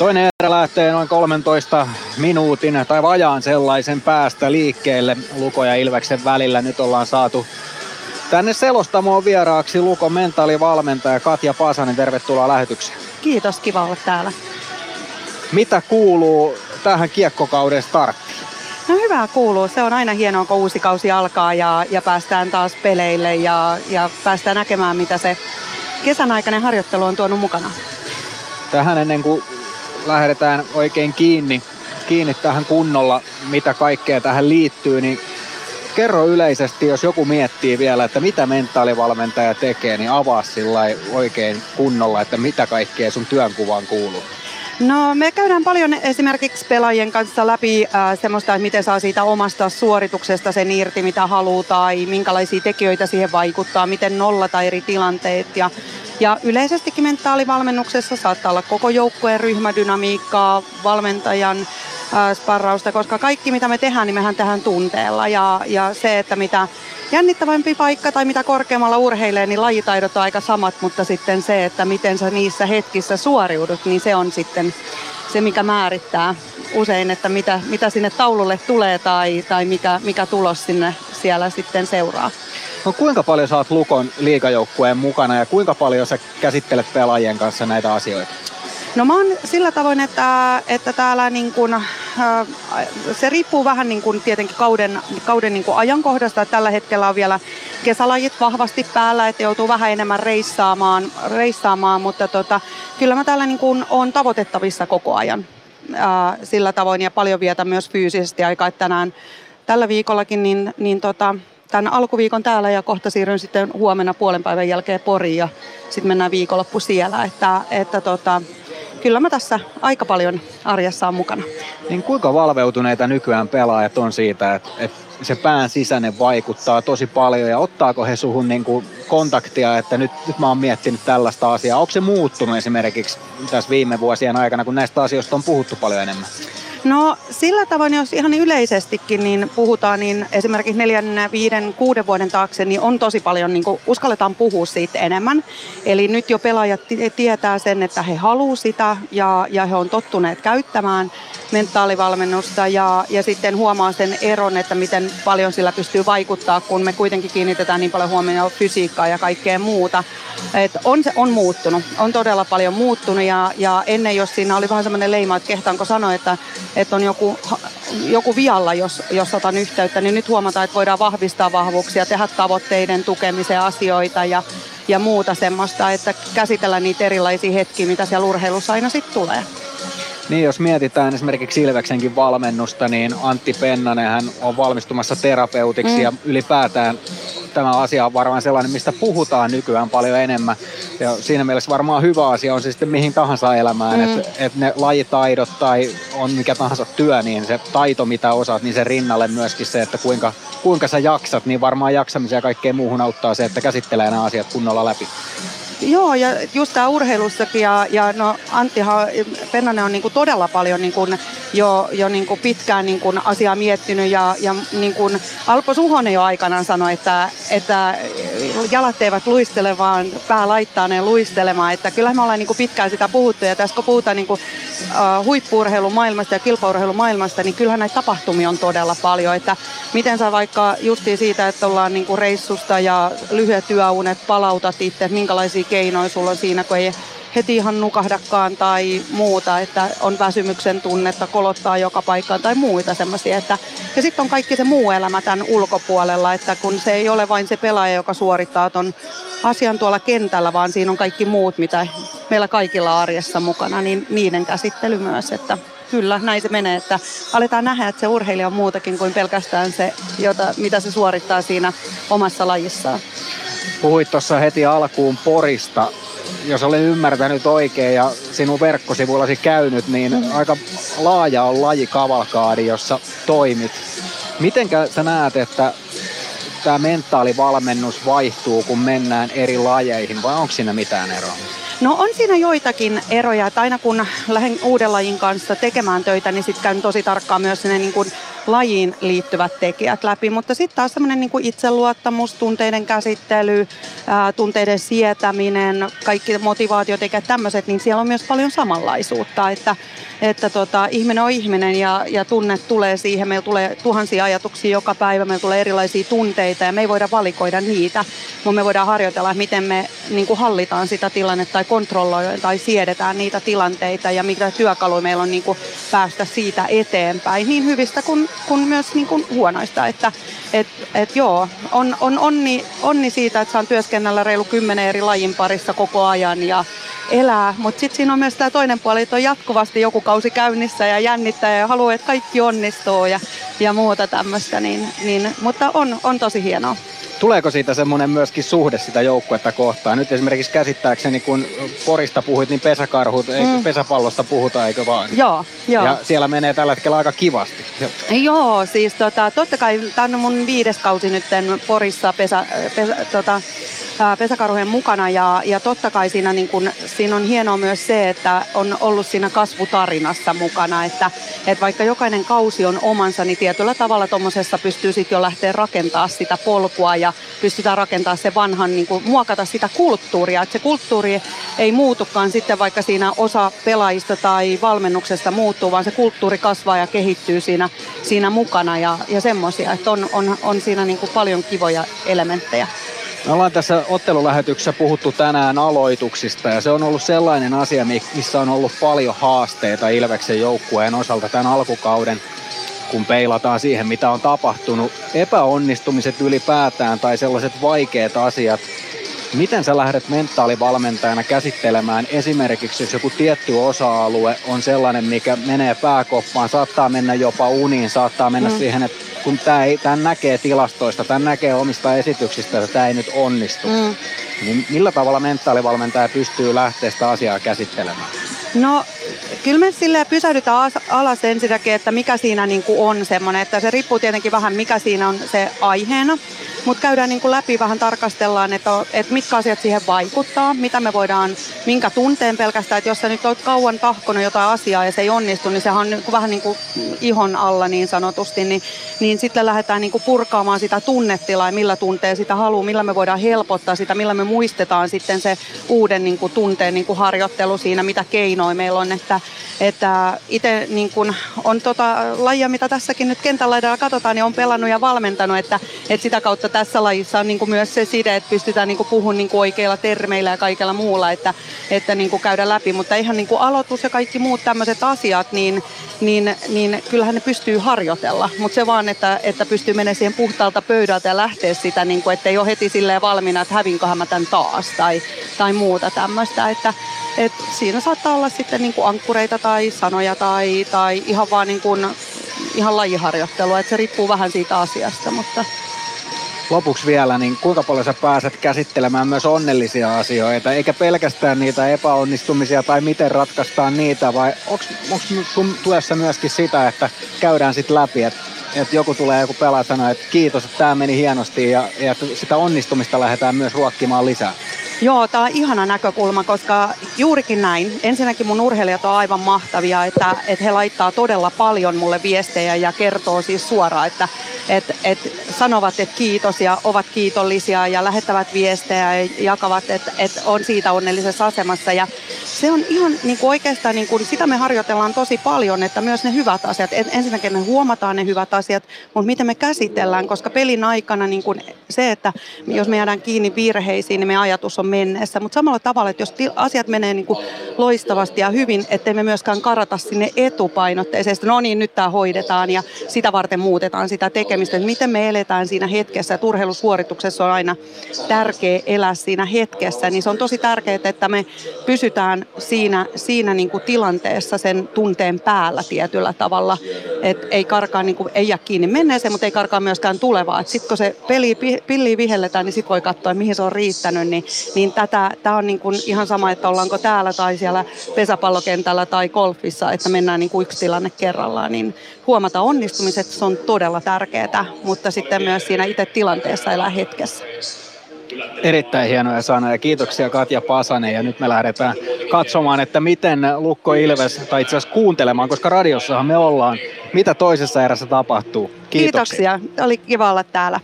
Toinen erä lähtee noin 13 minuutin tai vajaan sellaisen päästä liikkeelle Luko ja Ilveksen välillä. Nyt ollaan saatu tänne selostamoon vieraaksi Luko mentaalivalmentaja Katja Pasanen. Tervetuloa lähetykseen. Kiitos, kiva olla täällä. Mitä kuuluu tähän kiekkokauden starttiin? No hyvää kuuluu. Se on aina hienoa, kun uusi kausi alkaa ja, ja päästään taas peleille ja, ja päästään näkemään, mitä se kesän aikainen harjoittelu on tuonut mukana. Tähän ennen kuin lähdetään oikein kiinni, kiinni tähän kunnolla, mitä kaikkea tähän liittyy, niin kerro yleisesti, jos joku miettii vielä, että mitä mentaalivalmentaja tekee, niin avaa sillä oikein kunnolla, että mitä kaikkea sun työnkuvaan kuuluu. No me käydään paljon esimerkiksi pelaajien kanssa läpi äh, semmoista, että miten saa siitä omasta suorituksesta sen irti, mitä haluaa tai minkälaisia tekijöitä siihen vaikuttaa, miten nollata eri tilanteet ja ja yleisestikin mentaalivalmennuksessa saattaa olla koko joukkueen ryhmädynamiikkaa, valmentajan sparrausta, koska kaikki mitä me tehdään, niin mehän tehdään tunteella. Ja, ja se, että mitä jännittävämpi paikka tai mitä korkeammalla urheilee, niin lajitaidot on aika samat, mutta sitten se, että miten sä niissä hetkissä suoriudut, niin se on sitten se, mikä määrittää usein, että mitä, mitä sinne taululle tulee tai, tai mikä, mikä tulos sinne siellä sitten seuraa. No kuinka paljon saat Lukon liikajoukkueen mukana ja kuinka paljon sä käsittelet pelaajien kanssa näitä asioita? No mä oon sillä tavoin, että, että täällä niin kun, äh, se riippuu vähän niin kun tietenkin kauden, kauden niin kun ajankohdasta. Tällä hetkellä on vielä kesälajit vahvasti päällä, että joutuu vähän enemmän reissaamaan, reissaamaan mutta tota, kyllä mä täällä niin on tavoitettavissa koko ajan äh, sillä tavoin ja paljon vietä myös fyysisesti aikaa, että tänään tällä viikollakin niin, niin tota, tämän alkuviikon täällä ja kohta siirryn sitten huomenna puolen päivän jälkeen Poriin ja sitten mennään viikonloppu siellä. Että, että tota, kyllä mä tässä aika paljon arjessa on mukana. Niin kuinka valveutuneita nykyään pelaajat on siitä, että, että se pään sisäinen vaikuttaa tosi paljon ja ottaako he suhun niin kuin kontaktia, että nyt, nyt mä oon miettinyt tällaista asiaa. Onko se muuttunut esimerkiksi tässä viime vuosien aikana, kun näistä asioista on puhuttu paljon enemmän? No sillä tavoin, jos ihan yleisestikin niin puhutaan, niin esimerkiksi neljän, viiden, kuuden vuoden taakse, niin on tosi paljon, niin kuin, uskalletaan puhua siitä enemmän. Eli nyt jo pelaajat tietää sen, että he haluavat sitä ja, ja he on tottuneet käyttämään mentaalivalmennusta ja, ja sitten huomaa sen eron, että miten paljon sillä pystyy vaikuttaa, kun me kuitenkin kiinnitetään niin paljon huomioon fysiikkaa ja kaikkea muuta. Et on se on muuttunut, on todella paljon muuttunut ja, ja ennen jos siinä oli vähän semmoinen leima, että kehtaanko sanoa, että, että on joku, joku vialla, jos, jos otan yhteyttä, niin nyt huomataan, että voidaan vahvistaa vahvuuksia, tehdä tavoitteiden tukemiseen asioita ja, ja muuta semmoista, että käsitellä niitä erilaisia hetkiä, mitä siellä urheilussa aina sitten tulee. Niin, jos mietitään esimerkiksi Ilveksenkin valmennusta, niin Antti Pennanen hän on valmistumassa terapeutiksi mm. ja ylipäätään tämä asia on varmaan sellainen, mistä puhutaan nykyään paljon enemmän. Ja siinä mielessä varmaan hyvä asia on se sitten mihin tahansa elämään, mm. että et ne lajitaidot tai on mikä tahansa työ, niin se taito mitä osaat, niin se rinnalle myöskin se, että kuinka, kuinka sä jaksat, niin varmaan jaksamisen ja kaikkeen muuhun auttaa se, että käsittelee nämä asiat kunnolla läpi. Joo, ja just tämä urheilussakin, ja, ja no Anttihan, Pennanen on niinku todella paljon niinku jo, jo niinku pitkään niinku asiaa miettinyt, ja, ja niinku Alpo Suhonen jo aikanaan sanoi, että, että jalat eivät luistele, vaan pää laittaa ne luistelemaan, että kyllä me ollaan niinku pitkään sitä puhuttu, ja tässä kun puhutaan uh, huippuurheilun maailmasta ja kilpaurheilun maailmasta, niin kyllähän näitä tapahtumia on todella paljon, että miten sä vaikka justiin siitä, että ollaan niinku reissusta ja lyhyet työunet palautat itse, minkälaisia keinoja sulla on siinä, kun ei heti ihan nukahdakaan tai muuta, että on väsymyksen tunnetta, kolottaa joka paikkaan tai muita semmoisia. Että, ja sitten on kaikki se muu elämä tämän ulkopuolella, että kun se ei ole vain se pelaaja, joka suorittaa ton asian tuolla kentällä, vaan siinä on kaikki muut, mitä meillä kaikilla arjessa mukana, niin niiden käsittely myös, että kyllä näin se menee, että aletaan nähdä, että se urheilija on muutakin kuin pelkästään se, jota, mitä se suorittaa siinä omassa lajissaan. Puhuit tuossa heti alkuun Porista. Jos olen ymmärtänyt oikein ja sinun verkkosivuillasi käynyt, niin mm. aika laaja on laji kavalkaadi, jossa toimit. Mitenkä sä näet, että tämä mentaalivalmennus vaihtuu, kun mennään eri lajeihin, vai onko siinä mitään eroa? No on siinä joitakin eroja, että aina kun lähden uuden lajin kanssa tekemään töitä, niin sitten käyn tosi tarkkaan myös sinne niin kuin lajiin liittyvät tekijät läpi, mutta sitten taas semmoinen niin itseluottamus, tunteiden käsittely, ää, tunteiden sietäminen, kaikki motivaatiotekijät, tämmöiset, niin siellä on myös paljon samanlaisuutta, että että tota, ihminen on ihminen ja, ja tunne tulee siihen. Meillä tulee tuhansia ajatuksia joka päivä, meillä tulee erilaisia tunteita ja me ei voida valikoida niitä, mutta me voidaan harjoitella, miten me niin kuin hallitaan sitä tilannetta tai kontrolloidaan tai siedetään niitä tilanteita ja mitä työkaluja meillä on niin kuin päästä siitä eteenpäin, niin hyvistä kuin, kuin myös niin kuin huonoista. Että et, et joo, on, on onni, onni siitä, että saan työskennellä reilu kymmenen eri lajin parissa koko ajan ja elää, mutta sitten siinä on myös tämä toinen puoli, että on jatkuvasti joku kausi käynnissä ja jännittää ja haluaa, että kaikki onnistuu ja, ja muuta tämmöistä, niin, niin, mutta on, on tosi hienoa. Tuleeko siitä semmoinen myöskin suhde sitä joukkuetta kohtaan? Nyt esimerkiksi käsittääkseni, kun Porista puhuit, niin pesäkarhut, mm. pesäpallosta puhutaan, eikö vaan? Joo, joo. Ja siellä menee tällä hetkellä aika kivasti. Joo, siis tota, totta kai tämä on mun viides kausi nyt Porissa pesä, pesä, tota, pesäkarhujen mukana ja, ja totta kai siinä, niin kun, siinä on hienoa myös se, että on ollut siinä kasvutarinassa mukana, että, että vaikka jokainen kausi on omansa, niin tietyllä tavalla tuommoisessa pystyy sitten jo lähteä rakentaa sitä polkua ja pystytään rakentaa se vanhan, niin kuin, muokata sitä kulttuuria, että se kulttuuri ei muutukaan sitten vaikka siinä osa pelaajista tai valmennuksesta muuttuu, vaan se kulttuuri kasvaa ja kehittyy siinä, siinä mukana ja, ja semmoisia, että on, on, on siinä niin paljon kivoja elementtejä. Me ollaan tässä ottelulähetyksessä puhuttu tänään aloituksista ja se on ollut sellainen asia, missä on ollut paljon haasteita Ilveksen joukkueen osalta tämän alkukauden, kun peilataan siihen, mitä on tapahtunut. Epäonnistumiset ylipäätään tai sellaiset vaikeat asiat, Miten sä lähdet mentaalivalmentajana käsittelemään esimerkiksi, jos joku tietty osa-alue on sellainen, mikä menee pääkoppaan, saattaa mennä jopa uniin, saattaa mennä mm. siihen, että kun tämä tämän näkee tilastoista, tämän näkee omista esityksistä, että tämä ei nyt onnistu, mm. niin millä tavalla mentaalivalmentaja pystyy lähteä sitä asiaa käsittelemään? No kyllä me silleen pysähdytään alas ensinnäkin, että mikä siinä niin kuin on semmoinen, että se riippuu tietenkin vähän mikä siinä on se aiheena. Mutta käydään niin kuin läpi, vähän tarkastellaan, että, että mitkä asiat siihen vaikuttaa, mitä me voidaan, minkä tunteen pelkästään, että jos sä nyt olet kauan tahkonut jotain asiaa ja se ei onnistu, niin sehän on niin kuin vähän niin kuin ihon alla niin sanotusti, niin, niin sitten lähdetään niin kuin purkaamaan sitä tunnetilaa ja millä tuntee sitä haluaa, millä me voidaan helpottaa sitä, millä me muistetaan sitten se uuden niin kuin tunteen niin kuin harjoittelu siinä, mitä keinoja meillä on, että, että itse niin kuin on tota lajia, mitä tässäkin nyt kentällä katsotaan, niin on pelannut ja valmentanut, että, että sitä kautta tässä lajissa on niin myös se side, että pystytään niin puhumaan niin oikeilla termeillä ja kaikella muulla, että, että niin käydä läpi. Mutta ihan niin aloitus ja kaikki muut tämmöiset asiat, niin, niin, niin kyllähän ne pystyy harjoitella. Mutta se vaan, että, että pystyy menemään siihen puhtaalta pöydältä ja lähteä sitä, niin kuin, ettei ole heti silleen valmiina, että hävinköhän mä tämän taas tai, tai muuta tämmöistä. Että, et siinä saattaa olla sitten niin ankkureita tai sanoja tai, tai ihan vaan niin kuin, ihan lajiharjoittelua, että se riippuu vähän siitä asiasta, mutta lopuksi vielä, niin kuinka paljon sä pääset käsittelemään myös onnellisia asioita, eikä pelkästään niitä epäonnistumisia tai miten ratkaistaan niitä, vai onko sun tuessa myöskin sitä, että käydään sitten läpi, että että joku tulee joku pelaaja sanoo, että kiitos, että tämä meni hienosti ja, ja sitä onnistumista lähdetään myös ruokkimaan lisää. Joo, tämä on ihana näkökulma, koska juurikin näin. Ensinnäkin mun urheilijat on aivan mahtavia, että, että he laittaa todella paljon mulle viestejä ja kertoo siis suoraan, että, että, että sanovat, että kiitos ja ovat kiitollisia ja lähettävät viestejä ja jakavat, että, että on siitä onnellisessa asemassa. Ja se on ihan niin kuin oikeastaan, niin kuin, sitä me harjoitellaan tosi paljon, että myös ne hyvät asiat. Ensinnäkin me huomataan ne hyvät asiat, mutta miten me käsitellään, koska pelin aikana niin kuin se, että jos me jäädään kiinni virheisiin, niin me ajatus on menneessä. Mutta samalla tavalla, että jos asiat menee niin kuin loistavasti ja hyvin, ettei me myöskään karata sinne etupainotteisesti, no niin, nyt tämä hoidetaan ja sitä varten muutetaan sitä tekemistä. Että miten me eletään siinä hetkessä, että urheilusuorituksessa on aina tärkeä elää siinä hetkessä, niin se on tosi tärkeää, että me pysytään siinä, siinä niin kuin tilanteessa sen tunteen päällä tietyllä tavalla. että ei karkaa, niin kuin, ei jää kiinni menneeseen, mutta ei karkaa myöskään tulevaa. Sitten kun se peli, pilli vihelletään, niin sitten voi katsoa, mihin se on riittänyt. Niin, niin tätä, tämä on niin kuin ihan sama, että ollaanko täällä tai siellä pesäpallokentällä tai golfissa, että mennään niin kuin yksi tilanne kerrallaan. Niin huomata onnistumiset, se on todella tärkeää, mutta sitten myös siinä itse tilanteessa elää hetkessä. Erittäin hienoja sanoja. Kiitoksia Katja Pasanen ja nyt me lähdetään katsomaan, että miten Lukko Ilves, tai itse asiassa kuuntelemaan, koska radiossahan me ollaan mitä toisessa erässä tapahtuu. Kiitoksia. Kiitoksia. Oli kiva olla täällä.